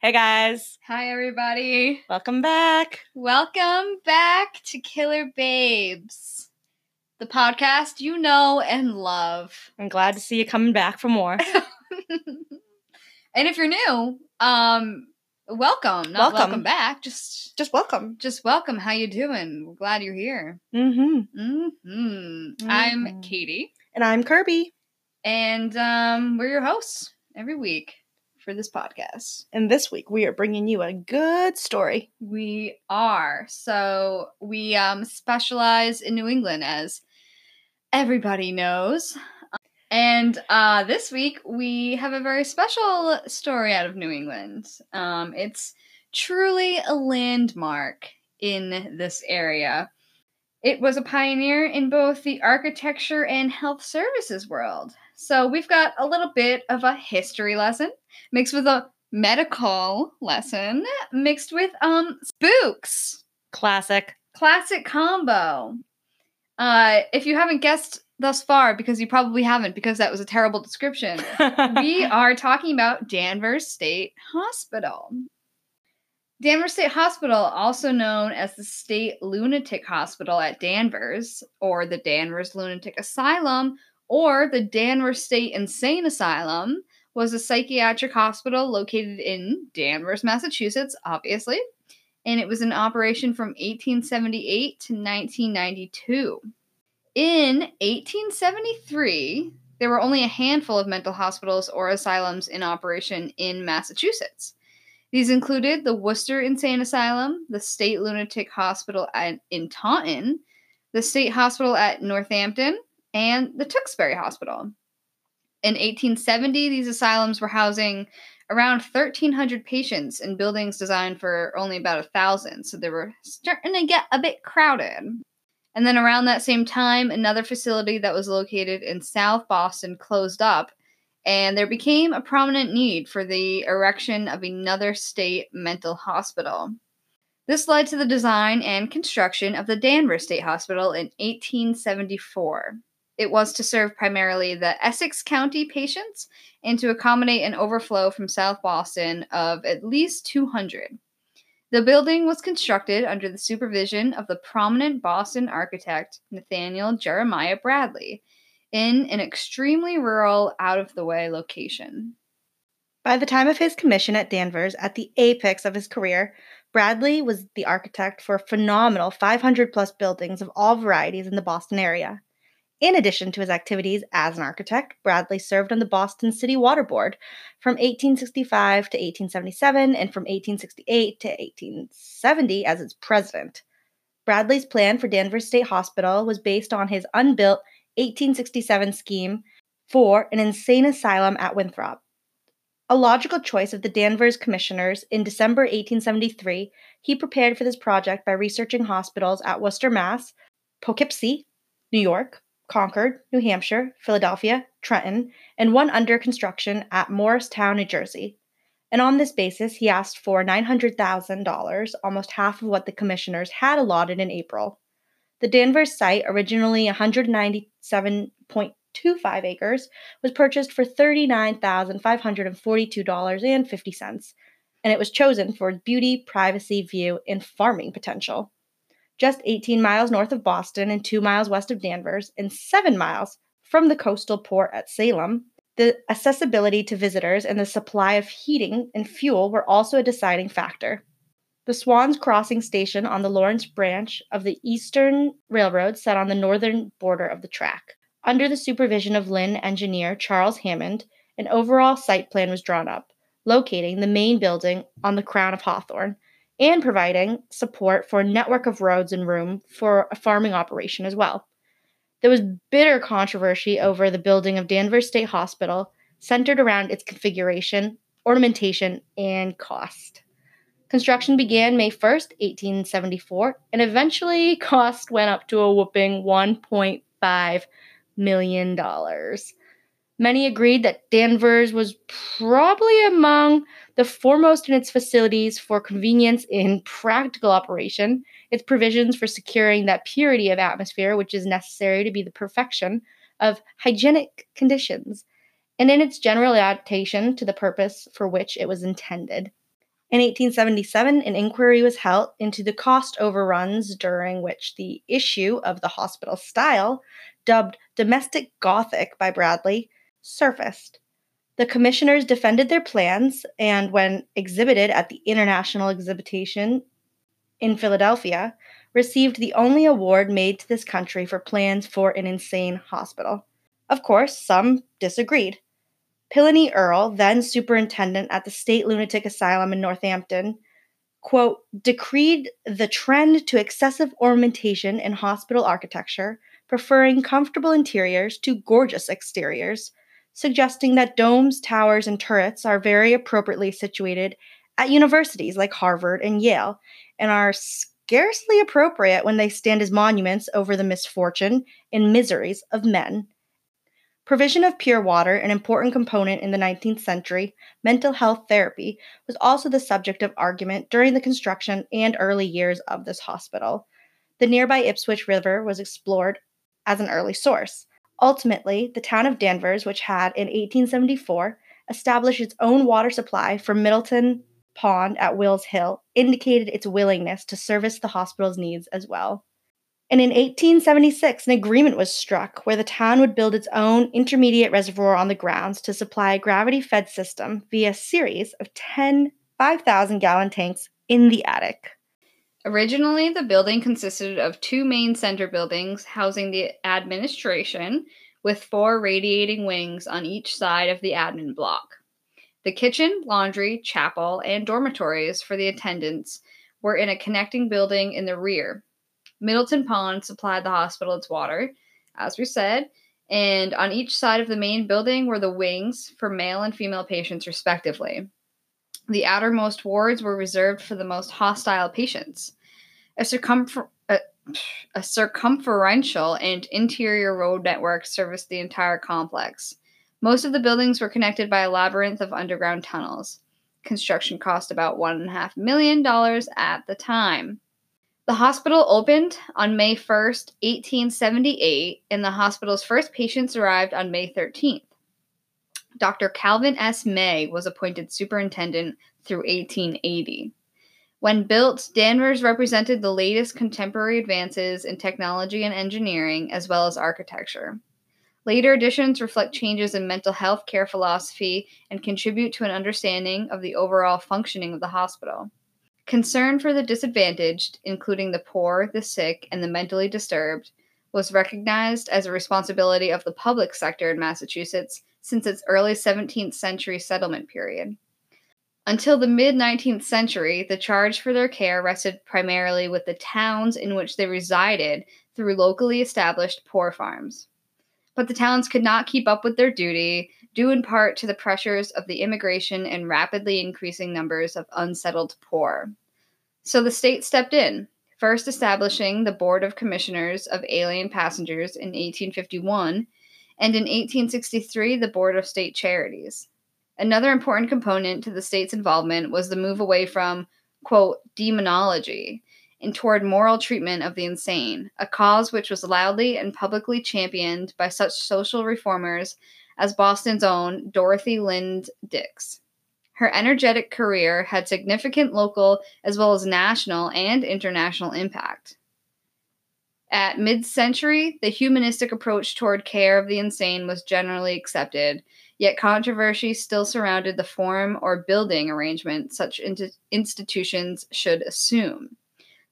Hey guys, Hi, everybody. welcome back. Welcome back to Killer Babes, the podcast you know and love. I'm glad to see you coming back for more. and if you're new, um, welcome. Not welcome, Welcome. back. Just, Just welcome. just welcome. How you doing? We're glad you're here. Mm-hmm. Mm-hmm. mm-hmm. I'm. Katie, And I'm Kirby. and um, we're your hosts every week for this podcast. And this week we are bringing you a good story. We are. So we um, specialize in New England, as everybody knows. And uh, this week we have a very special story out of New England. Um, it's truly a landmark in this area. It was a pioneer in both the architecture and health services world. So we've got a little bit of a history lesson mixed with a medical lesson mixed with um spooks. Classic. Classic combo. Uh if you haven't guessed thus far because you probably haven't because that was a terrible description. we are talking about Danvers State Hospital. Danvers State Hospital, also known as the State Lunatic Hospital at Danvers, or the Danvers Lunatic Asylum, or the Danvers State Insane Asylum, was a psychiatric hospital located in Danvers, Massachusetts, obviously, and it was in operation from 1878 to 1992. In 1873, there were only a handful of mental hospitals or asylums in operation in Massachusetts. These included the Worcester Insane Asylum, the State Lunatic Hospital at, in Taunton, the State Hospital at Northampton, and the Tewksbury Hospital. In 1870, these asylums were housing around 1,300 patients in buildings designed for only about a thousand, so they were starting to get a bit crowded. And then around that same time, another facility that was located in South Boston closed up, and there became a prominent need for the erection of another state mental hospital. This led to the design and construction of the Danvers State Hospital in 1874. It was to serve primarily the Essex County patients and to accommodate an overflow from South Boston of at least 200. The building was constructed under the supervision of the prominent Boston architect Nathaniel Jeremiah Bradley in an extremely rural, out of the way location. By the time of his commission at Danvers, at the apex of his career, Bradley was the architect for a phenomenal 500 plus buildings of all varieties in the Boston area. In addition to his activities as an architect, Bradley served on the Boston City Water Board from 1865 to 1877 and from 1868 to 1870 as its president. Bradley's plan for Danvers State Hospital was based on his unbuilt 1867 scheme for an insane asylum at Winthrop. A logical choice of the Danvers commissioners, in December 1873, he prepared for this project by researching hospitals at Worcester, Mass., Poughkeepsie, New York, Concord, New Hampshire, Philadelphia, Trenton, and one under construction at Morristown, New Jersey. And on this basis, he asked for $900,000, almost half of what the commissioners had allotted in April. The Danvers site, originally 197.25 acres, was purchased for $39,542.50, and it was chosen for beauty, privacy, view, and farming potential. Just 18 miles north of Boston and 2 miles west of Danvers, and 7 miles from the coastal port at Salem, the accessibility to visitors and the supply of heating and fuel were also a deciding factor. The Swans Crossing Station on the Lawrence branch of the Eastern Railroad sat on the northern border of the track. Under the supervision of Lynn engineer Charles Hammond, an overall site plan was drawn up, locating the main building on the crown of Hathorne and providing support for a network of roads and room for a farming operation as well. There was bitter controversy over the building of Danvers State Hospital, centered around its configuration, ornamentation, and cost. Construction began May 1st, 1874, and eventually cost went up to a whooping $1.5 million. Many agreed that Danvers was probably among the foremost in its facilities for convenience in practical operation, its provisions for securing that purity of atmosphere which is necessary to be the perfection of hygienic conditions, and in its general adaptation to the purpose for which it was intended. In 1877, an inquiry was held into the cost overruns during which the issue of the hospital style, dubbed domestic Gothic by Bradley, surfaced. The commissioners defended their plans, and when exhibited at the International Exhibition in Philadelphia, received the only award made to this country for plans for an insane hospital. Of course, some disagreed. Pliny Earle, then superintendent at the State Lunatic Asylum in Northampton, quote, decreed the trend to excessive ornamentation in hospital architecture, preferring comfortable interiors to gorgeous exteriors, suggesting that domes, towers, and turrets are very appropriately situated at universities like Harvard and Yale, and are scarcely appropriate when they stand as monuments over the misfortune and miseries of men. Provision of pure water, an important component in the 19th century, mental health therapy was also the subject of argument during the construction and early years of this hospital. The nearby Ipswich River was explored as an early source. Ultimately, the town of Danvers, which had in 1874 established its own water supply from Middleton Pond at Wills Hill, indicated its willingness to service the hospital's needs as well and in 1876 an agreement was struck where the town would build its own intermediate reservoir on the grounds to supply a gravity fed system via a series of 10 5,000 gallon tanks in the attic. Originally, the building consisted of two main center buildings housing the administration, with four radiating wings on each side of the admin block. The kitchen, laundry, chapel, and dormitories for the attendants were in a connecting building in the rear, Middleton Pond supplied the hospital its water, as we said, and on each side of the main building were the wings for male and female patients, respectively. The outermost wards were reserved for the most hostile patients. A, circumfer- a, a circumferential and interior road network serviced the entire complex. Most of the buildings were connected by a labyrinth of underground tunnels. Construction cost about $1.5 million at the time. The hospital opened on May 1st, 1878, and the hospital's first patients arrived on May 13th. Dr. Calvin S. May was appointed superintendent through 1880. When built, Danvers represented the latest contemporary advances in technology and engineering, as well as architecture. Later additions reflect changes in mental health care philosophy and contribute to an understanding of the overall functioning of the hospital. Concern for the disadvantaged, including the poor, the sick, and the mentally disturbed, was recognized as a responsibility of the public sector in Massachusetts since its early 17th century settlement period. Until the mid 19th century, the charge for their care rested primarily with the towns in which they resided through locally established poor farms. But the towns could not keep up with their duty, due in part to the pressures of the immigration and rapidly increasing numbers of unsettled poor. So the state stepped in, first establishing the Board of Commissioners of Alien Passengers in 1851, and in 1863, the Board of State Charities. Another important component to the state's involvement was the move away from, quote, demonology and toward moral treatment of the insane, a cause which was loudly and publicly championed by such social reformers as Boston's own Dorothy Lynde Dix. Her energetic career had significant local as well as national and international impact. At mid century, the humanistic approach toward care of the insane was generally accepted, yet controversy still surrounded the form or building arrangement such institutions should assume.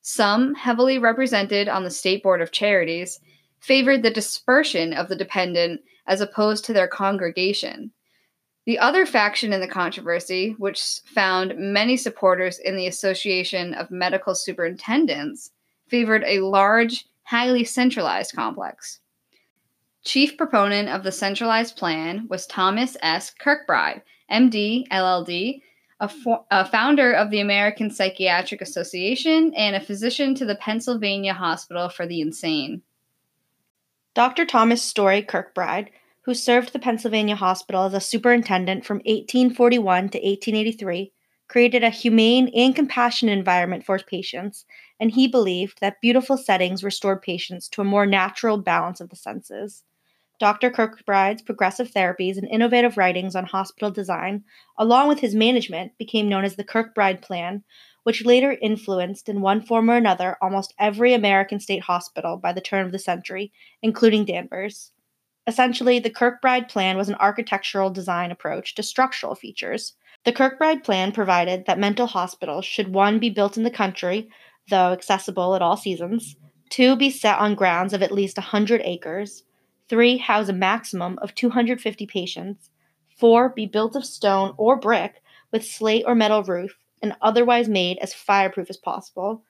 Some, heavily represented on the State Board of Charities, favored the dispersion of the dependent as opposed to their congregation. The other faction in the controversy, which found many supporters in the Association of Medical Superintendents, favored a large, highly centralized complex. Chief proponent of the centralized plan was Thomas S. Kirkbride, MD, LLD, a, a, founder of the American Psychiatric Association and a physician to the Pennsylvania Hospital for the Insane. Dr. Thomas Story Kirkbride who served the Pennsylvania Hospital as a superintendent from 1841 to 1883, created a humane and compassionate environment for his patients, and he believed that beautiful settings restored patients to a more natural balance of the senses. Dr. Kirkbride's progressive therapies and innovative writings on hospital design, along with his management, became known as the Kirkbride Plan, which later influenced, in one form or another, almost every American state hospital by the turn of the century, including Danvers. Essentially, the Kirkbride Plan was an architectural design approach to structural features. The Kirkbride Plan provided that mental hospitals should one be built in the country, though accessible at all seasons, two be set on grounds of at least 100 acres, three house a maximum of 250 patients, four be built of stone or brick with slate or metal roof and otherwise made as fireproof as possible.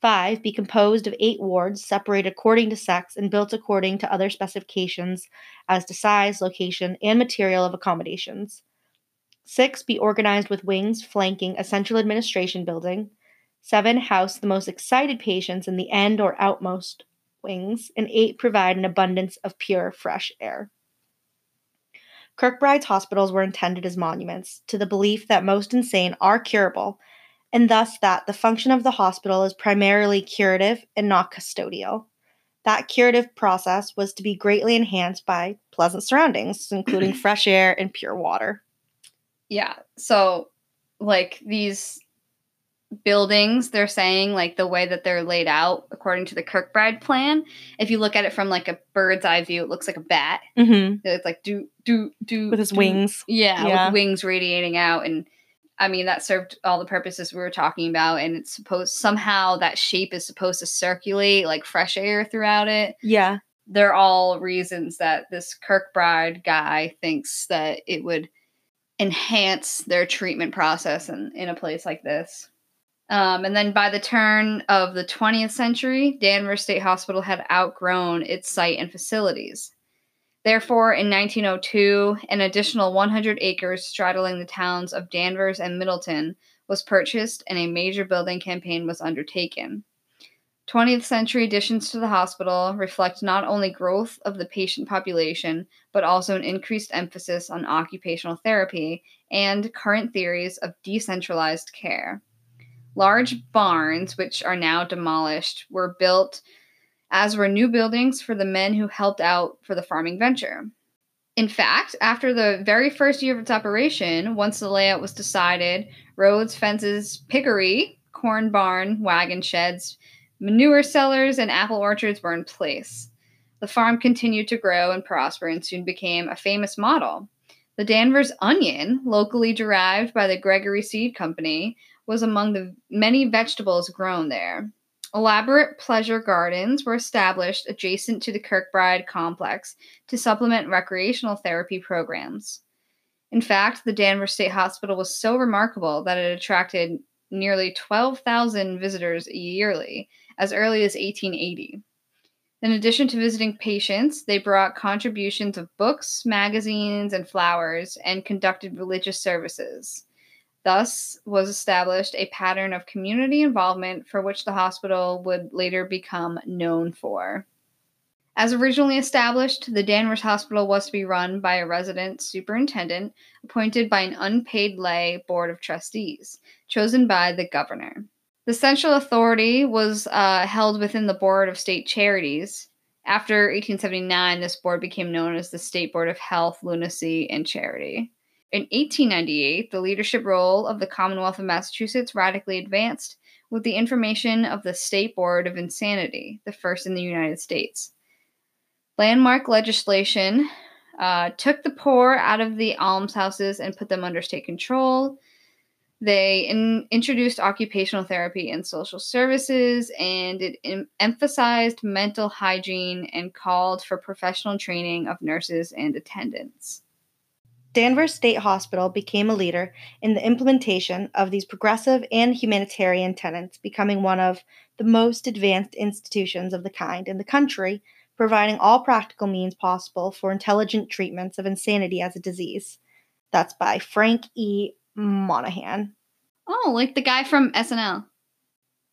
Five, be composed of eight wards separated according to sex and built according to other specifications as to size, location, and material of accommodations. Six, be organized with wings flanking a central administration building. Seven, house the most excited patients in the end or outmost wings. And eight, provide an abundance of pure, fresh air. Kirkbride's hospitals were intended as monuments to the belief that most insane are curable, and thus that the function of the hospital is primarily curative and not custodial. That curative process was to be greatly enhanced by pleasant surroundings, including fresh air and pure water. Yeah. So, like these buildings, they're saying like the way that they're laid out according to the Kirkbride plan. If you look at it from like a bird's eye view, it looks like a bat. Mm-hmm. It's like do do do With his do- wings. Yeah, Yeah. with wings radiating out and I mean that served all the purposes we were talking about and it's supposed somehow that shape is supposed to circulate like fresh air throughout it. Yeah. They're all reasons that this Kirkbride guy thinks that it would enhance their treatment process in, in a place like this. Um, and then by the turn of the 20th century, Danvers State Hospital had outgrown its site and facilities. Therefore, in 1902, an additional 100 acres straddling the towns of Danvers and Middleton was purchased and a major building campaign was undertaken. 20th century additions to the hospital reflect not only growth of the patient population, but also an increased emphasis on occupational therapy and current theories of decentralized care. Large barns, which are now demolished, were built, as were new buildings for the men who helped out for the farming venture. In fact, after the very first year of its operation, once the layout was decided, roads, fences, piggery, corn barn, wagon sheds, manure cellars, and apple orchards were in place. The farm continued to grow and prosper and soon became a famous model. The Danvers onion, locally derived by the Gregory Seed Company, was among the many vegetables grown there. Elaborate pleasure gardens were established adjacent to the Kirkbride complex to supplement recreational therapy programs. In fact, the Danvers State Hospital was so remarkable that it attracted nearly 12,000 visitors yearly as early as 1880. In addition to visiting patients, they brought contributions of books, magazines, and flowers and conducted religious services. Thus was established a pattern of community involvement for which the hospital would later become known for. As originally established, the Danvers Hospital was to be run by a resident superintendent appointed by an unpaid lay board of trustees, chosen by the governor. The central authority was uh, held within the Board of State Charities. After 1879, this board became known as the State Board of Health, Lunacy, and Charity. In 1898, the leadership role of the Commonwealth of Massachusetts radically advanced with the information of the State Board of Insanity, the first in the United States. Landmark legislation uh, took the poor out of the almshouses and put them under state control. They in- introduced occupational therapy and social services, and it em- emphasized mental hygiene and called for professional training of nurses and attendants. Danvers State Hospital became a leader in the implementation of these progressive and humanitarian tenets, becoming one of the most advanced institutions of the kind in the country, providing all practical means possible for intelligent treatments of insanity as a disease. That's by Frank E. Monahan. Oh, like the guy from SNL,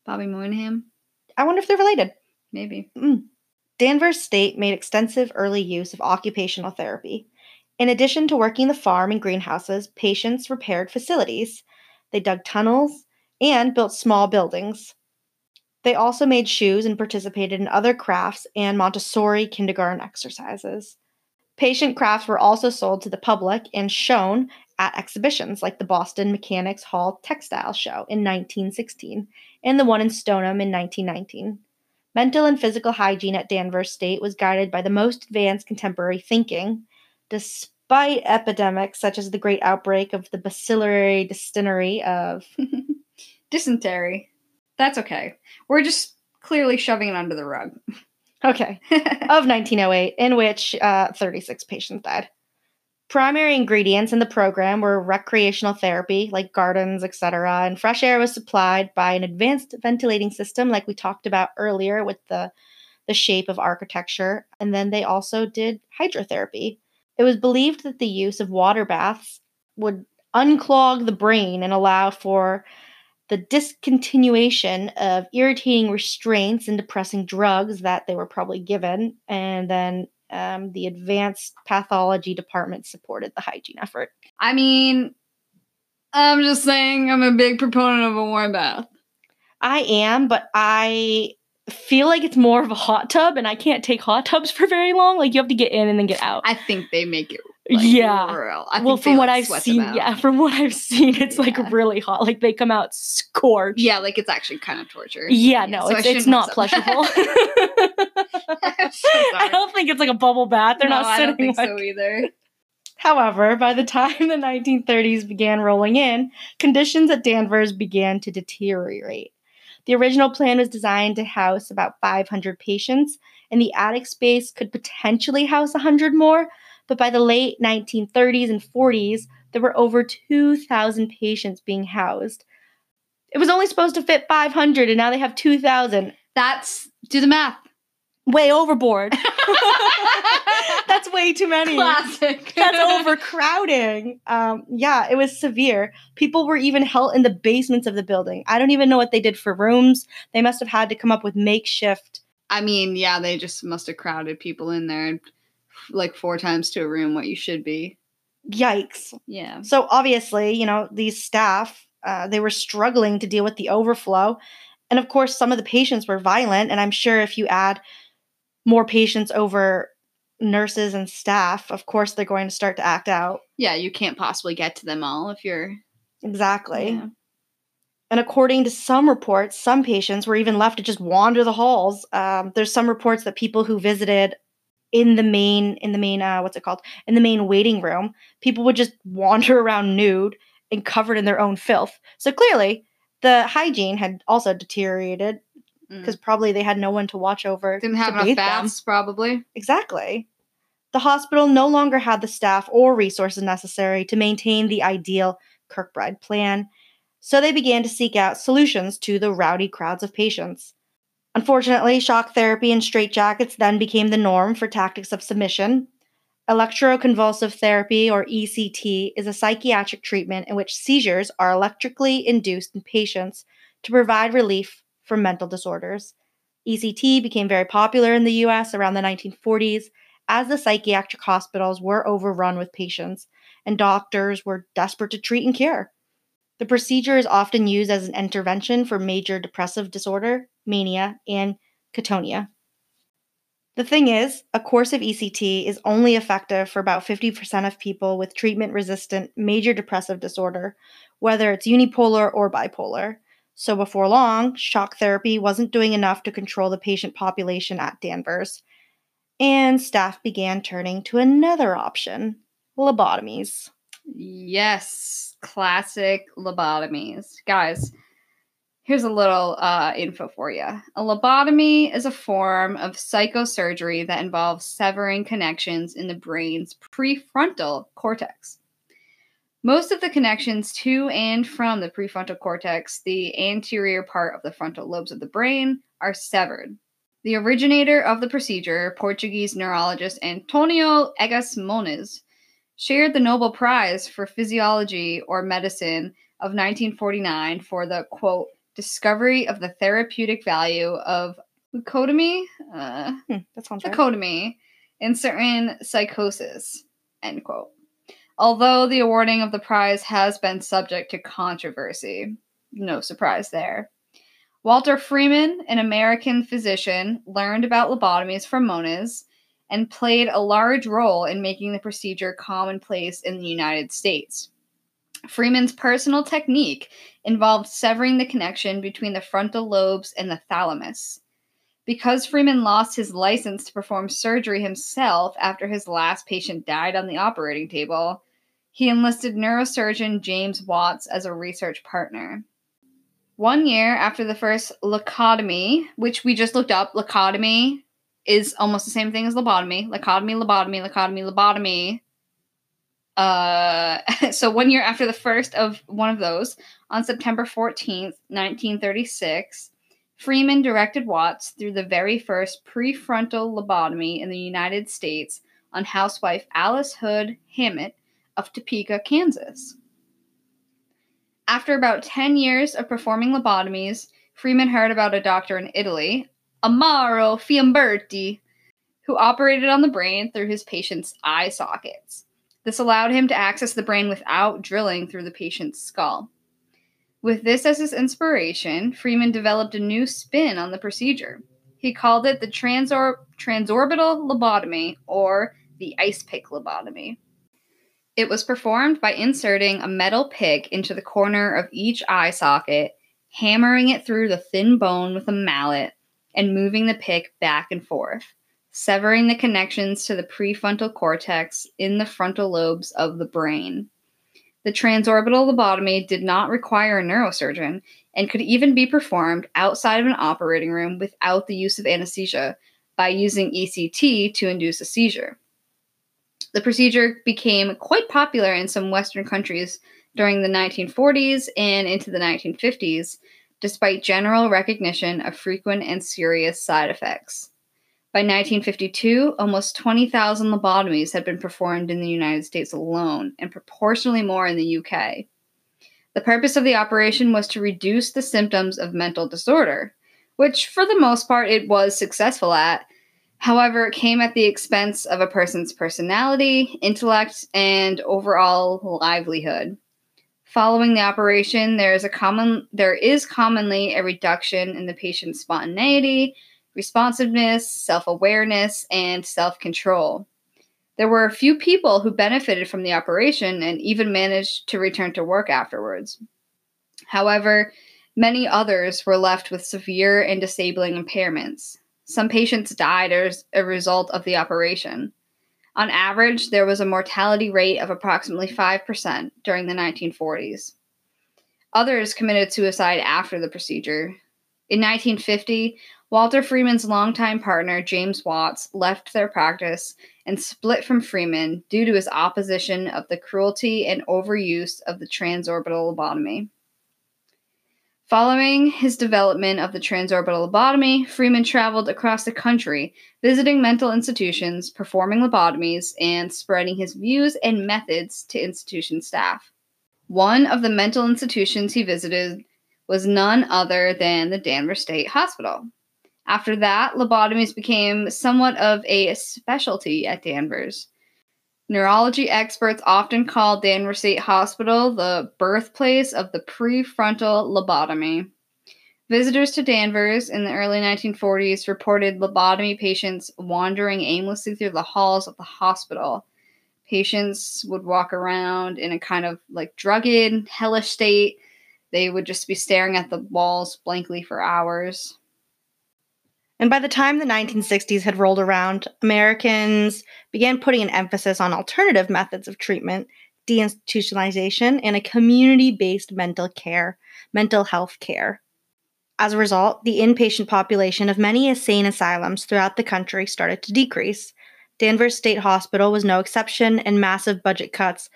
Bobby Moynihan, I wonder if they're related. maybe. Mm. Danvers State made extensive early use of occupational therapy. In addition to working the farm and greenhouses, patients repaired facilities. They dug tunnels and built small buildings. They also made shoes and participated in other crafts and Montessori kindergarten exercises. Patient crafts were also sold to the public and shown at exhibitions like the Boston Mechanics Hall Textile Show in 1916 and the one in Stoneham in 1919. Mental and physical hygiene at Danvers State was guided by the most advanced contemporary thinking, despite epidemics such as the great outbreak of the bacillary dysentery of Dysentery. That's okay. We're just clearly shoving it under the rug. okay of 1908, in which uh, 36 patients died. Primary ingredients in the program were recreational therapy, like gardens, etc., and fresh air was supplied by an advanced ventilating system, like we talked about earlier with the, the shape of architecture. And then they also did hydrotherapy. It was believed that the use of water baths would unclog the brain and allow for the discontinuation of irritating restraints and depressing drugs that they were probably given, and then um, the advanced pathology department supported the hygiene effort. I mean, I'm just saying I'm a big proponent of a warm bath. I am, but I feel like it's more of a hot tub, and I can't take hot tubs for very long. Like you have to get in and then get out. I think they make it like, yeah. I well, from they, what like, I've seen, yeah, from what I've seen, it's like really hot. Like they come out scorched. Yeah, like it's actually kind of torture. Yeah, no, so it's, it's not pleasurable. So I don't think it's like a bubble bath. They're no, not I sitting don't think like so either. However, by the time the 1930s began rolling in, conditions at Danvers began to deteriorate. The original plan was designed to house about 500 patients, and the attic space could potentially house 100 more, but by the late 1930s and 40s, there were over 2,000 patients being housed. It was only supposed to fit 500, and now they have 2,000. That's do the math. Way overboard. That's way too many. Classic. That's overcrowding. Um, yeah, it was severe. People were even held in the basements of the building. I don't even know what they did for rooms. They must have had to come up with makeshift. I mean, yeah, they just must have crowded people in there like four times to a room what you should be. Yikes. Yeah. So obviously, you know, these staff, uh, they were struggling to deal with the overflow. And of course, some of the patients were violent. And I'm sure if you add more patients over nurses and staff, of course, they're going to start to act out. Yeah, you can't possibly get to them all if you're Exactly. Yeah. And according to some reports, some patients were even left to just wander the halls. Um, there's some reports that people who visited in the main, in the main, uh, what's it called, in the main waiting room, people would just wander around nude and covered in their own filth. So clearly, the hygiene had also deteriorated Mm. because probably they had no one to watch over. didn't have enough bathe them. baths, probably. Exactly. The hospital no longer had the staff or resources necessary to maintain the ideal Kirkbride plan, so they began to seek out solutions to the rowdy crowds of patients. Unfortunately, shock therapy and straitjackets then became the norm for tactics of submission. Electroconvulsive therapy, or ECT, is a psychiatric treatment in which seizures are electrically induced in patients to provide relief from mental disorders. ECT became very popular in the US around the 1940s as the psychiatric hospitals were overrun with patients and doctors were desperate to treat and cure. The procedure is often used as an intervention for major depressive disorder, mania, and catatonia. The thing is, a course of ECT is only effective for about 50% of people with treatment resistant major depressive disorder, whether it's unipolar or bipolar. So before long, shock therapy wasn't doing enough to control the patient population at Danvers, and staff began turning to another option lobotomies. Yes, classic lobotomies. Guys, here's a little uh, info for you. A lobotomy is a form of psychosurgery that involves severing connections in the brain's prefrontal cortex. Most of the connections to and from the prefrontal cortex, the anterior part of the frontal lobes of the brain, are severed. The originator of the procedure, Portuguese neurologist Antonio Egas Moniz, shared the Nobel Prize for Physiology or Medicine of 1949 for the quote discovery of the therapeutic value of leucotomy, uh, Hmm, that sounds right. in certain psychosis. End quote. Although the awarding of the prize has been subject to controversy, no surprise there. Walter Freeman, an American physician, learned about lobotomies from Moniz and played a large role in making the procedure commonplace in the United States. Freeman's personal technique involved severing the connection between the frontal lobes and the thalamus. Because Freeman lost his license to perform surgery himself after his last patient died on the operating table, he enlisted neurosurgeon James Watts as a research partner. One year after the first lacotomy, which we just looked up, lacotomy is almost the same thing as lobotomy. Lacotomy, lobotomy, lacotomy, lobotomy. Uh, so one year after the first of one of those, on September 14th, 1936, Freeman directed Watts through the very first prefrontal lobotomy in the United States on housewife Alice Hood Hammett of Topeka, Kansas. After about 10 years of performing lobotomies, Freeman heard about a doctor in Italy, Amaro Fiamberti, who operated on the brain through his patient's eye sockets. This allowed him to access the brain without drilling through the patient's skull. With this as his inspiration, Freeman developed a new spin on the procedure. He called it the transor- transorbital lobotomy or the ice pick lobotomy. It was performed by inserting a metal pick into the corner of each eye socket, hammering it through the thin bone with a mallet, and moving the pick back and forth, severing the connections to the prefrontal cortex in the frontal lobes of the brain. The transorbital lobotomy did not require a neurosurgeon and could even be performed outside of an operating room without the use of anesthesia by using ECT to induce a seizure. The procedure became quite popular in some Western countries during the 1940s and into the 1950s, despite general recognition of frequent and serious side effects. By 1952, almost 20,000 lobotomies had been performed in the United States alone, and proportionally more in the UK. The purpose of the operation was to reduce the symptoms of mental disorder, which, for the most part, it was successful at. However, it came at the expense of a person's personality, intellect, and overall livelihood. Following the operation, there is a common there is commonly a reduction in the patient's spontaneity, responsiveness, self-awareness, and self-control. There were a few people who benefited from the operation and even managed to return to work afterwards. However, many others were left with severe and disabling impairments. Some patients died as a result of the operation. On average, there was a mortality rate of approximately 5% during the 1940s. Others committed suicide after the procedure. In 1950, Walter Freeman's longtime partner, James Watts, left their practice and split from Freeman due to his opposition of the cruelty and overuse of the transorbital lobotomy. Following his development of the transorbital lobotomy, Freeman traveled across the country, visiting mental institutions, performing lobotomies, and spreading his views and methods to institution staff. One of the mental institutions he visited was none other than the Danvers State Hospital. After that, lobotomies became somewhat of a specialty at Danvers. Neurology experts often call Danvers State Hospital the birthplace of the prefrontal lobotomy. Visitors to Danvers in the early 1940s reported lobotomy patients wandering aimlessly through the halls of the hospital. Patients would walk around in a kind of like drugged, hellish state. They would just be staring at the walls blankly for hours. And by the time the 1960s had rolled around, Americans began putting an emphasis on alternative methods of treatment, deinstitutionalization, and a community based mental care, mental health care. As a result, the inpatient population of many insane asylums throughout the country started to decrease. Danvers State Hospital was no exception, and massive budget cuts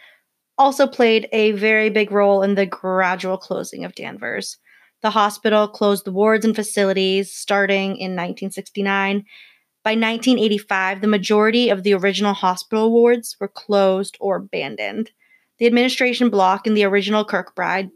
also played a very big role in the gradual closing of Danvers. The hospital closed the wards and facilities starting in 1969. By 1985, the majority of the original hospital wards were closed or abandoned. The administration block in the original Kirkbride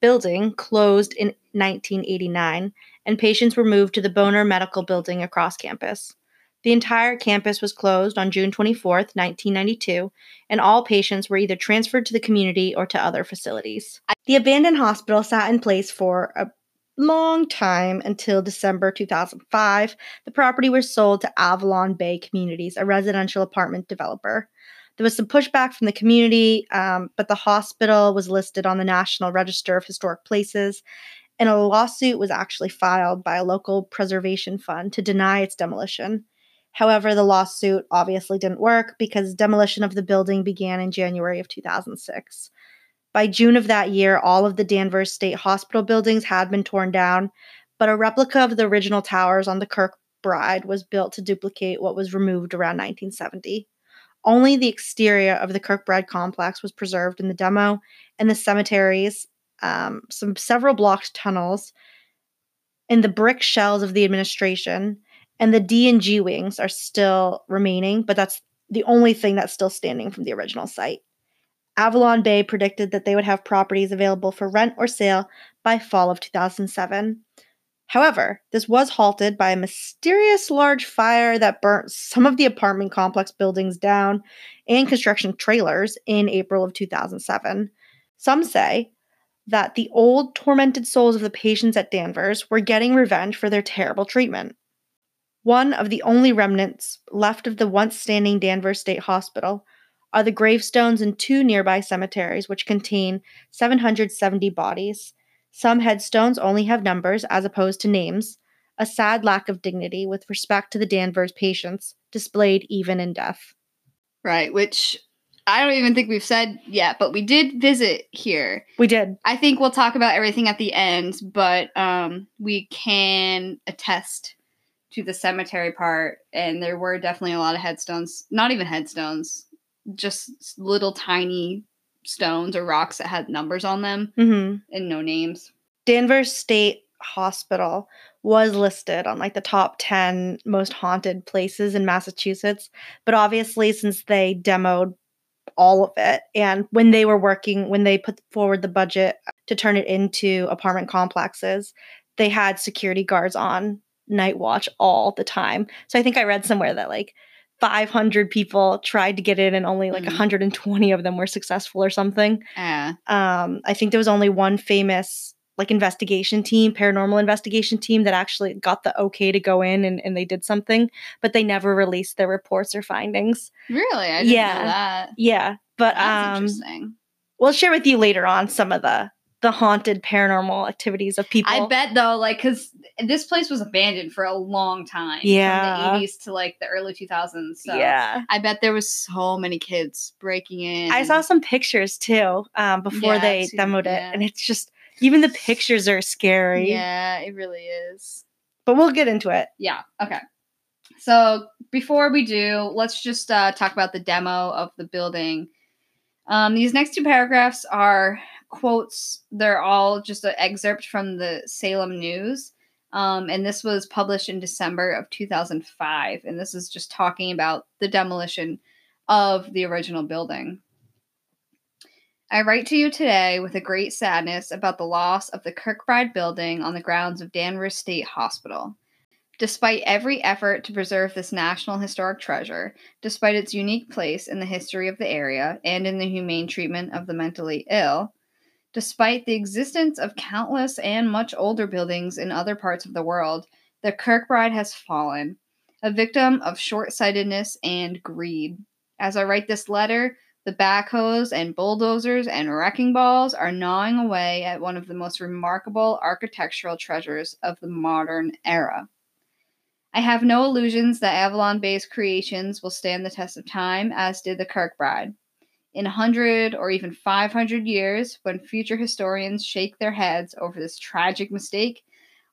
building closed in 1989, and patients were moved to the Bonner Medical Building across campus. The entire campus was closed on June 24, 1992, and all patients were either transferred to the community or to other facilities. The abandoned hospital sat in place for a long time until December 2005. The property was sold to Avalon Bay Communities, a residential apartment developer. There was some pushback from the community, um, but the hospital was listed on the National Register of Historic Places, and a lawsuit was actually filed by a local preservation fund to deny its demolition. However, the lawsuit obviously didn't work because demolition of the building began in January of 2006. By June of that year, all of the Danvers State Hospital buildings had been torn down, but a replica of the original towers on the Kirkbride was built to duplicate what was removed around 1970. Only the exterior of the Kirkbride complex was preserved in the demo, and the cemeteries, um, some several blocked tunnels, and the brick shells of the administration, and the D and G wings are still remaining, but that's the only thing that's still standing from the original site. Avalon Bay predicted that they would have properties available for rent or sale by fall of 2007. However, this was halted by a mysterious large fire that burnt some of the apartment complex buildings down and construction trailers in April of 2007. Some say that the old tormented souls of the patients at Danvers were getting revenge for their terrible treatment. One of the only remnants left of the once standing Danvers State Hospital are the gravestones in two nearby cemeteries, which contain 770 bodies. Some headstones only have numbers as opposed to names, a sad lack of dignity with respect to the Danvers patients, displayed even in death. Right, which I don't even think we've said yet, but we did visit here. We did. I think we'll talk about everything at the end, but um, we can attest to the cemetery part, and there were definitely a lot of headstones. Not even headstones, just little tiny stones or rocks that had numbers on them Mm-hmm. and no names. Danvers State Hospital was listed on like the top 10 most haunted places in Massachusetts. But obviously, since they demoed all of it, and when they were working, when they put forward the budget to turn it into apartment complexes, they had security guards on night watch all the time. So I think I read somewhere that like 500 people tried to get in and only like Mhm. 120 of them were successful or something Uh, um, I think there was only one famous like investigation team, paranormal investigation team that actually got the okay to go in and, and they did something, but they never released their reports or findings. really? I didn't Yeah. know that. Yeah. But That's um interesting. we'll share with you later on some of the the haunted paranormal activities of people. I bet though, like, because this place was abandoned for a long time. Yeah. From the 80s to like the early 2000s. So yeah. I bet there was so many kids breaking in. I saw some pictures too um, before Yeah, they too, demoed it, and it's just even the pictures are scary. Yeah, it really is. But we'll get into it. Yeah. Okay. So before we do, let's just uh, talk about the demo of the building. Um, these next two paragraphs are quotes. They're all just an excerpt from the Salem News. Um, and this was published in December of 2005. And this is just talking about the demolition of the original building. I write to you today with a great sadness about the loss of the Kirkbride building on the grounds of Danvers State Hospital. Despite every effort to preserve this national historic treasure, despite its unique place in the history of the area and in the humane treatment of the mentally ill, despite the existence of countless and much older buildings in other parts of the world, the Kirkbride has fallen, a victim of short sightedness and greed. As I write this letter, the backhoes and bulldozers and wrecking balls are gnawing away at one of the most remarkable architectural treasures of the modern era. I have no illusions that Avalon Bay's creations will stand the test of time, as did the Kirkbride. In a hundred or even 500 years, when future historians shake their heads over this tragic mistake,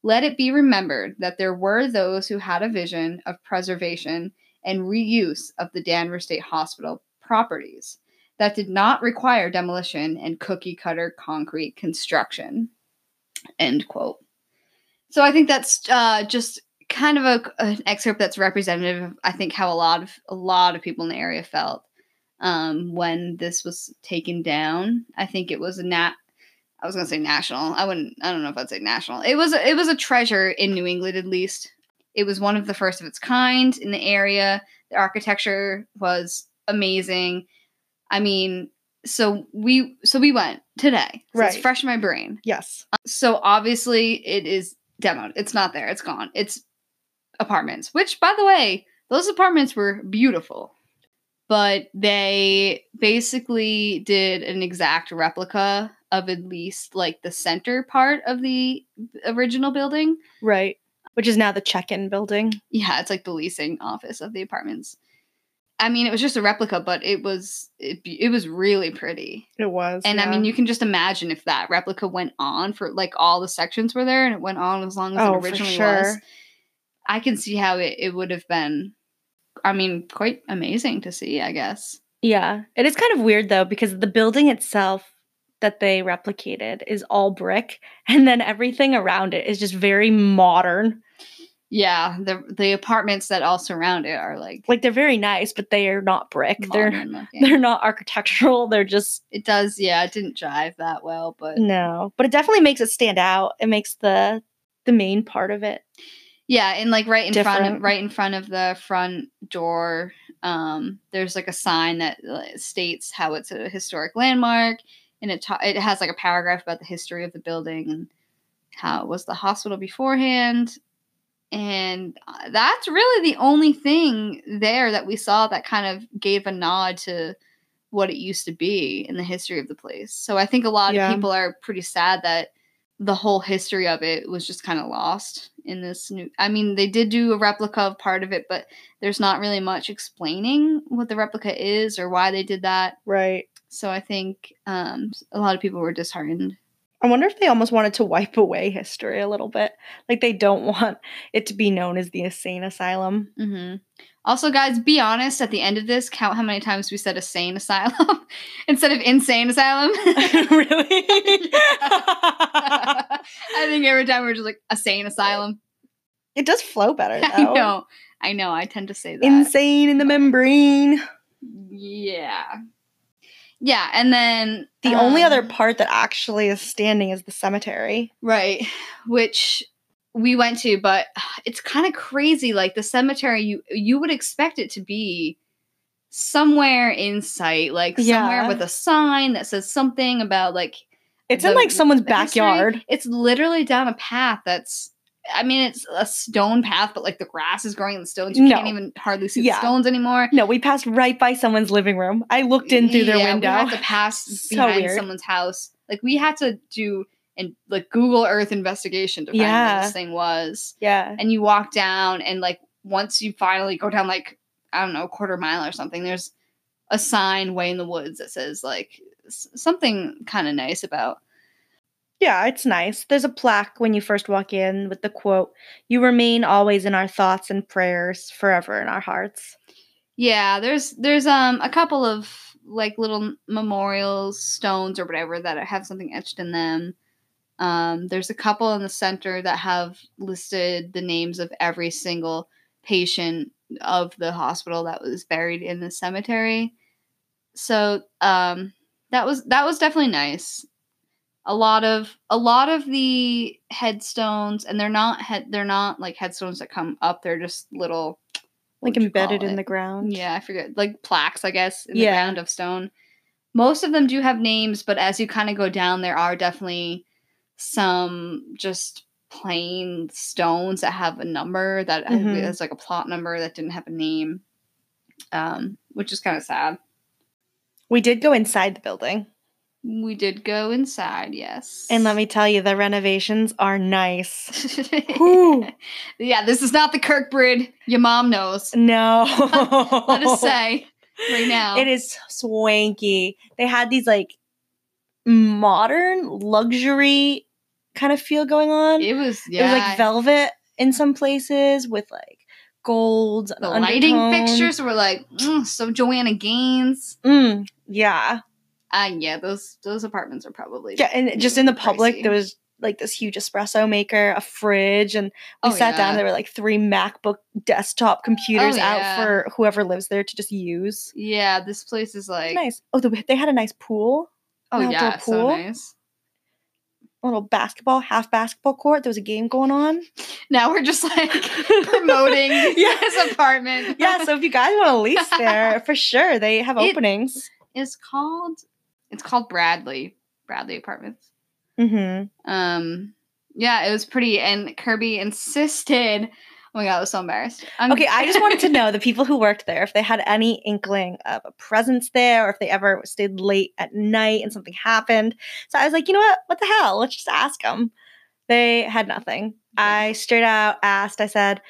let it be remembered that there were those who had a vision of preservation and reuse of the Danvers State Hospital properties that did not require demolition and cookie cutter concrete construction. End quote. So I think that's uh, just kind of a, an excerpt that's representative of I think how a lot of a lot of people in the area felt um, when this was taken down. I think it was a nat. I was gonna say national. I wouldn't. I don't know if I'd say national. It was. It was a treasure in New England, at least. It was one of the first of its kind in the area. The architecture was amazing. I mean, so we so we went today. So It's Right. fresh in my brain. Yes. So obviously it is demoed. It's not there. It's gone. It's apartments. Which, by the way, those apartments were beautiful. But they basically did an exact replica of at least like the center part of the original building. Right. Which is now the check-in building. Yeah, it's like the leasing office of the apartments. I mean, it was just a replica, but it was it, it was really pretty. It was. And I mean, you can just imagine if that replica went on for like all the sections were there and it went on as long as Oh, it originally sure. was. I can see how it, it would have been, I mean, quite amazing to see, I guess. Yeah. It is kind of weird though because the building itself that they replicated is all brick and then everything around it is just very modern. Yeah, the the apartments that all surround it are like, Like they're very nice, but they are not brick. They're looking. they're not architectural. They're just it does, yeah, it didn't jive that well, but no. But it definitely makes it stand out. It makes the the main part of it. Yeah, and like right in front of right in front of the front door, um, there's like a sign that states how it's a historic landmark, and it ta- it has like a paragraph about the history of the building and how it was the hospital beforehand, and uh, that's really the only thing there that we saw that kind of gave a nod to what it used to be in the history of the place. So I think a lot Yeah. of people are pretty sad that the whole history of it was just kind of lost in this new I mean they did do a replica of part of it but there's not really much explaining what the replica is or why they did that Right. so I think um a lot of people were disheartened I wonder if they almost wanted to wipe away history a little bit. Like they don't want it to be known as the insane asylum. hmm also guys be honest at the end of this count how many times we said insane asylum instead of insane asylum really? I think every time we're just like a sane asylum it does flow better though. I know I know I tend to say that Insane in the membrane. Yeah. Yeah, and then The only um, other part that actually is standing is the cemetery. right, which we went to, but it's kind of crazy. Like the cemetery, you you would expect it to be somewhere in sight, like somewhere Yeah. with a sign that says something about like It's in like someone's the history. backyard. It's literally down a path that's. I mean, it's a stone path, but like the grass is growing in the stones. You can't even hardly see Yeah. the stones anymore. No, we passed right by someone's living room. I looked in through their Yeah, window. We had to pass So behind weird. someone's house. Like we had to do and like Google Earth investigation to find Yeah. where this thing was. yeah. And you walk down, and like once you finally go down, like I don't know, a quarter mile or something, there's a sign way in the woods that says like something kind of nice about. Yeah, it's nice. There's a plaque when you first walk in with the quote, You remain always in our thoughts and prayers, forever in our hearts. Yeah, there's there's um a couple of like little memorials, stones or whatever that have something etched in them. Um, there's a couple in the center that have listed the names of every single patient of the hospital that was buried in the cemetery. So um, that was that was definitely nice. A lot of a lot of the headstones, and they're not head they're not like headstones that come up. They're just little Like what'd you call embedded in the ground. Yeah, I forget. Like plaques, I guess, in Yeah. the ground of stone. Most of them do have names, but as you kind of go down, there are definitely some just plain stones that have a number that Mhm. has like a plot number that didn't have a name, um, which is kind of sad. We did go inside the building. We did go inside, yes. And let me tell you, the renovations are nice. Yeah, this is not the Kirkbride your mom knows. No. Let us say right now. It is swanky. They had these like modern luxury kind of feel going on. It was It was like velvet in some places with like gold. the lighting fixtures were like mm, so Joanna Gaines. Mm, yeah. Uh, yeah, those those apartments are probably Yeah. And just in the public, there was like this huge espresso maker, a fridge, and we Oh, sat down. There were like three MacBook desktop computers Oh, out yeah. for whoever lives there to just use. Yeah, this place is like nice. Oh, the, they had a nice pool, oh yeah, so nice. a little basketball, half basketball court. There was a game going on. Now we're just like promoting Yeah. this apartment. yeah, so if you guys want to lease there, for sure they have It- openings. it's called it's called Bradley Bradley Apartments. Mm-hmm. Um, yeah, it was pretty, and Kirby insisted. Oh my god, I was so embarrassed. Um, Okay, I just wanted to know the people who worked there if they had any inkling of a presence there, or if they ever stayed late at night and something happened. So I was like, you know what? What the hell? Let's just ask them. They had nothing. I straight out asked. I said,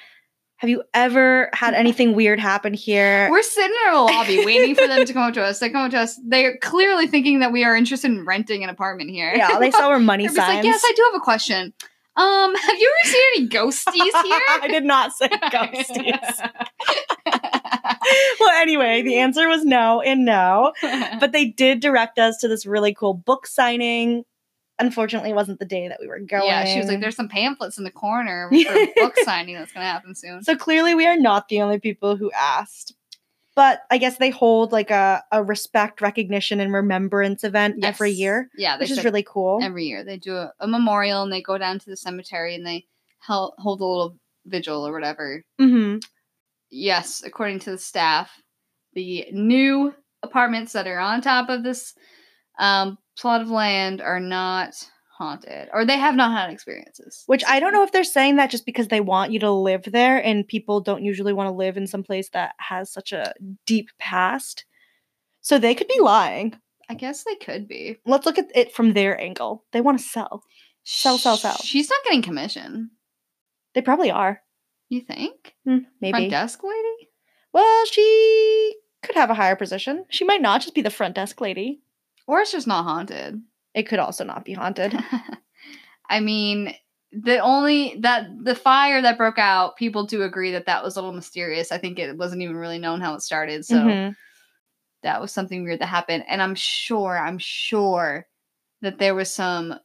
"Have you ever had anything weird happen here?" We're sitting in our lobby waiting for them to come up to us. They come up to us. They're clearly thinking that we are interested in renting an apartment here. yeah, they saw our money signs. like, yes, I do have a question. Um, have you ever seen any ghosties here? I did not say ghosties. well, anyway, the answer was no and no. But they did direct us to this really cool book signing. Unfortunately, it wasn't the day that we were going. yeah, she was like, "There's some pamphlets in the corner for a book signing that's gonna happen soon." So clearly, we are not the only people who asked. But I guess they hold like a, a respect, recognition, and remembrance event every year, yeah, which is really cool. every year they do a, a memorial and they go down to the cemetery and they hel- hold a little vigil or whatever. hmm Yes, according to the staff, the new apartments that are on top of this um, plot of land are not haunted, or they have not had experiences. Which I don't know if they're saying that just because they want you to live there, and people don't usually want to live in some place that has such a deep past. So they could be lying. I guess they could be. Let's look at it from their angle. They want to sell. Sell, sell, sell. She's not getting commission. They probably are. You think? Front maybe. desk lady? Well, she could have a higher position. She might not just be the front desk lady. Or it's just not haunted. It could also not be haunted. I mean, the only that the fire that broke out, people do agree that that was a little mysterious. I think it wasn't even really known how it started, so Mhm. that was something weird that happened. And I'm sure, I'm sure that there was some uh,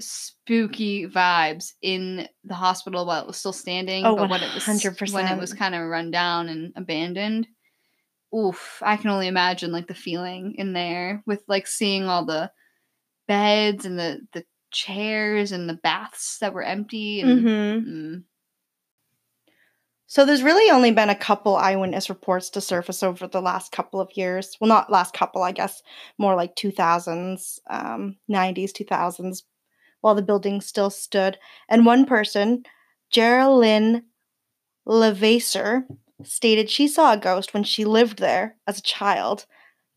spooky vibes in the hospital while it was still standing, Oh, but when it was when it was kind of run down and abandoned. Oof, I can only imagine like the feeling in there with like seeing all the beds and the the chairs and the baths that were empty and Mhm. mm, So there's really only been a couple eyewitness reports to surface over the last couple of years. Well, not last couple, I guess, more like 2000s, um, 90s, 2000s, while the building still stood. And one person, Geraldine Levasseur, stated she saw a ghost when she lived there as a child.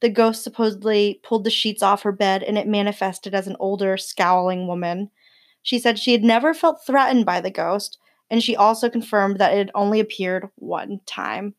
The ghost supposedly pulled the sheets off her bed and it manifested as an older, scowling woman. She said she had never felt threatened by the ghost, and she also confirmed that it had only appeared one time.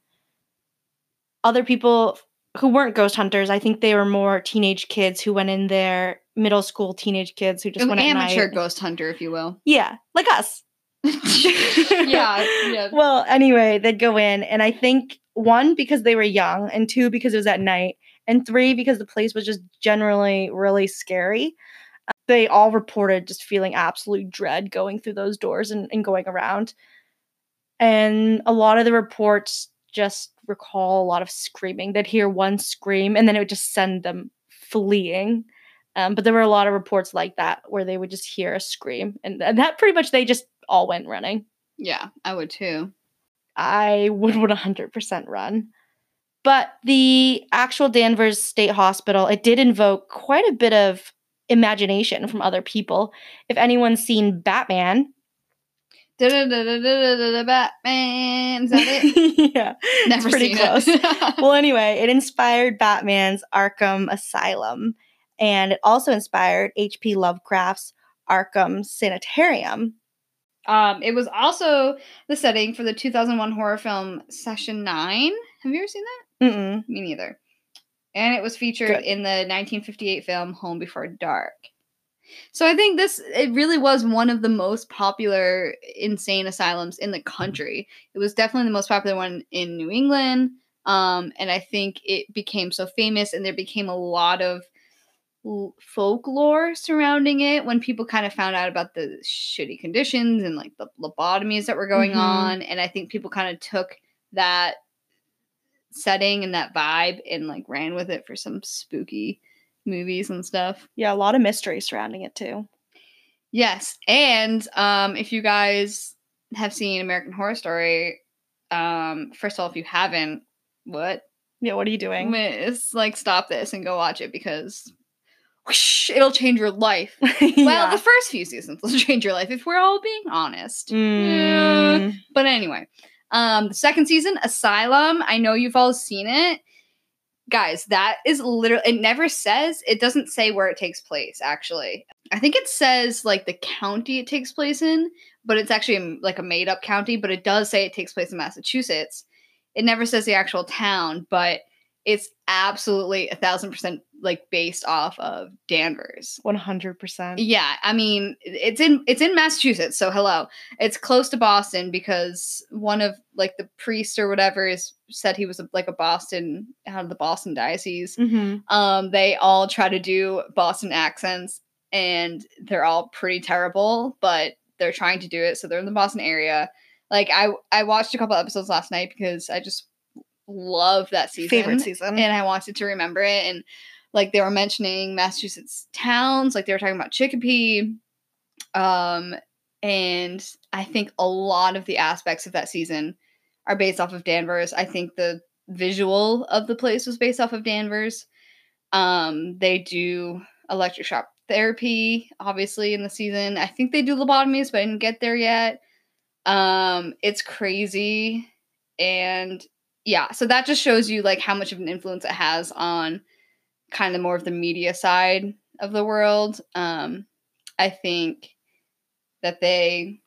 Other people who weren't ghost hunters, I think they were more teenage kids who went in there, middle school teenage kids who just went at amateur ghost hunter, if you will. Yeah, like us. yeah, yeah. Well, anyway, they'd go in, and I think one because they were young, and two because it was at night, and three because the place was just generally really scary. They all reported just feeling absolute dread going through those doors and, and going around. And a lot of the reports just recall a lot of screaming. They'd hear one scream, and then it would just send them fleeing. Um, but there were a lot of reports like that where they would just hear a scream, and, and that pretty much they just all went running. Yeah, I would too. I would 100% run. But the actual Danvers State Hospital, it did invoke quite a bit of imagination from other people. If anyone's seen Batman, Batman. Is that it? yeah, Never pretty seen close. well, anyway, it inspired Batman's Arkham Asylum, and it also inspired H.P. Lovecraft's Arkham Sanitarium. Um, it was also the setting for the 2001 horror film Session Nine. Have you ever seen that? Mm-mm. Me neither. And it was featured Good. in the 1958 film Home Before Dark. So I think this it really was one of the most popular insane asylums in the country. It was definitely the most popular one in New England. Um, and I think it became so famous and there became a lot of folklore surrounding it when people kind of found out about the shitty conditions and like the lobotomies that were going Mhm. on and i think people kind of took that setting and that vibe and like ran with it for some spooky movies and stuff Yeah, a lot of mystery surrounding it too. yes and um if you guys have seen american horror story um first of all if you haven't what Yeah, what are you doing? it's like stop this and go watch it because whoosh, it'll change your life. Well, yeah. the first few seasons will change your life if we're all being honest. Mm. But anyway, um, the second season, Asylum. I know you've all seen it, guys. That is literally. It never says. It doesn't say where it takes place. Actually, I think it says like the county it takes place in, but it's actually like a made up county. But it does say it takes place in Massachusetts. It never says the actual town, but it's absolutely a thousand percent like based off of Danvers. 100%. Yeah, I mean, it's in it's in Massachusetts, so hello. It's close to Boston because one of like the priest or whatever is said he was a, like a Boston out of the Boston diocese. hmm Um, they all try to do Boston accents, and they're all pretty terrible, but they're trying to do it, so they're in the Boston area. Like I I watched a couple episodes last night because I just love that season Favorite season. and I wanted to remember it. And like they were mentioning Massachusetts towns, like they were talking about Chicopee. Um, and I think a lot of the aspects of that season are based off of Danvers. I think the visual of the place was based off of Danvers. Um, they do electric shock therapy, obviously, in the season. I think they do lobotomies, but I didn't get there yet. Um, it's crazy. And yeah, so that just shows you like how much of an influence it has on kind of more of the media side of the world. Um, I think that they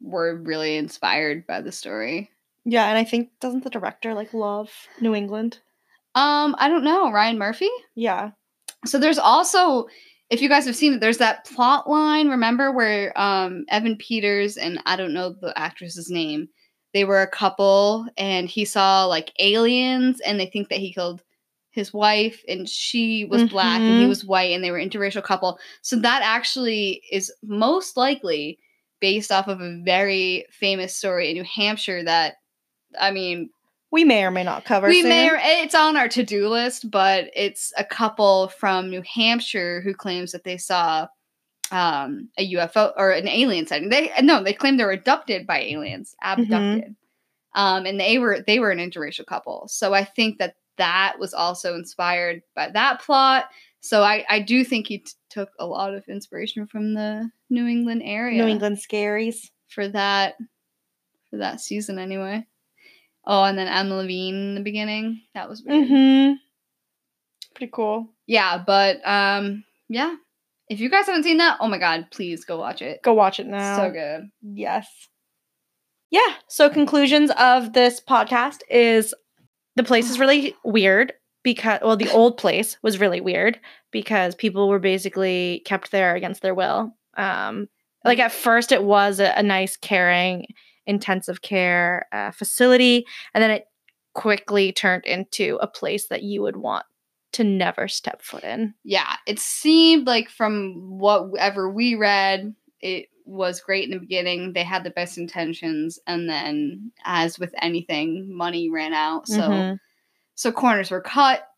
were really inspired by the story. yeah, and I think, doesn't the director like love New England? Um, I don't know, Ryan Murphy. Yeah. So there's also, if you guys have seen it, there's that plot line. Remember where um Evan Peters and I don't know the actress's name. They were a couple, and he saw like aliens, and they think that he killed his wife, and she was black, and he Mhm. was white, and they were interracial couple. So that actually is most likely based off of a very famous story in New Hampshire. That I mean, We may or may not cover we soon. may or it's on our to-do list but it's a couple from new hampshire who claims that they saw um, a ufo or an alien sighting they no they claim they were abducted by aliens abducted um, and they were they were an interracial couple so i think that that was also inspired by that plot so i i do think he t- took a lot of inspiration from the new england area New England scaries. for that for that season anyway. Oh, and then Adam Levine in the beginning. That was. Mm-hmm. Pretty cool. Yeah, but um yeah. If you guys haven't seen that, oh my god, please go watch it. Go watch it now. So good. Yes. Yeah. So conclusions of this podcast is the place is really weird because well the old place was really weird because people were basically kept there against their will. Um like at first it was a, a nice caring intensive care uh, facility and then it quickly turned into a place that you would want to never step foot in. Yeah, it seemed like from whatever we read, it was great in the beginning. They had the best intentions, and then, as with anything, money ran out. So, Mhm. so corners were cut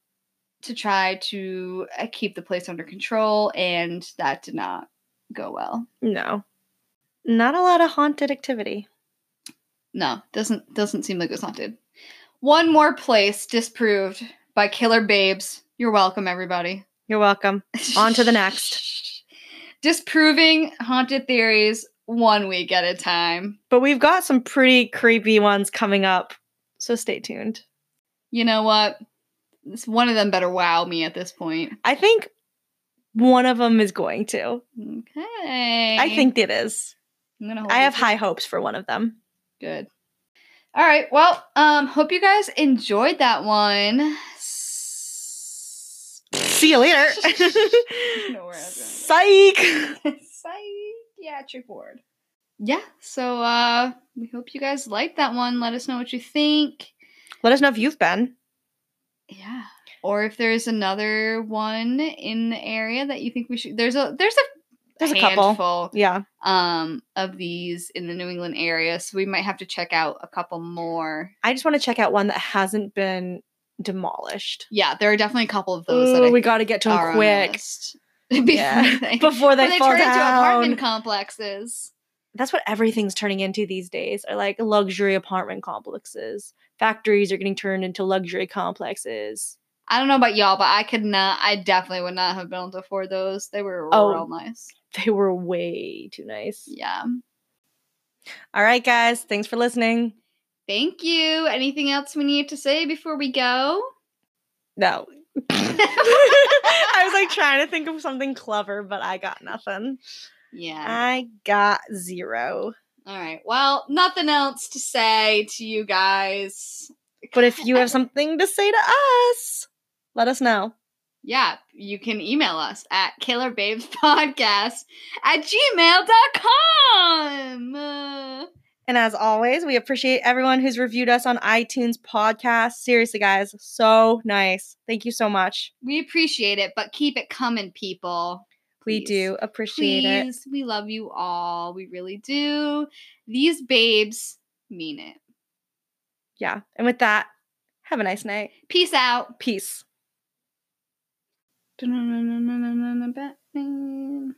to try to uh, keep the place under control, and that did not go well. no. Not a lot of haunted activity. No, doesn't doesn't seem like it was haunted. One more place disproved by Killer Babes. You're welcome, everybody. You're welcome. On to the next. Disproving haunted theories one week at a time. But we've got some pretty creepy ones coming up. So stay tuned. You know what? This- One of them better wow me at this point. I think one of them is going to. Okay. I think it is. I'm gonna hold I have high hopes for one of them. Good. All right. Well, um, hope you guys enjoyed that one. See you later. know where I was going Psych. Psychiatric ward. Yeah. So uh we hope you guys liked that one. Let us know what you think. Let us know if you've been. Yeah. Or if there's another one in the area that you think we should there's a there's a There's a couple. Yeah. um of these in the New England area. So we might have to check out a couple more. I just want to check out one that hasn't been demolished. Yeah, there are definitely a couple of those that I we got to get to them quick. Before Yeah. they, before they, they turn into apartment complexes. That's what everything's turning into these days. Are like luxury apartment complexes. Factories are getting turned into luxury complexes. I don't know about y'all, but I could not. I definitely would not have been able to afford those. They were Oh. real nice. They were way too nice. Yeah. All right, guys. Thanks for listening. Thank you. Anything else we need to say before we go? No. I was like trying to think of something clever, but I got nothing. Yeah. I got zero. All right. Well, nothing else to say to you guys. But if you have something to say to us, let us know. Yeah, you can email us at killerbabespodcast at gmail.com. Uh, And as always, we appreciate everyone who's reviewed us on iTunes podcast. Seriously, guys, so nice. Thank you so much. we appreciate it, but keep it coming, people. We do appreciate it. We love you all. We really do. These babes mean it. Yeah. And with that, have a nice night. Peace out. Peace. Batman.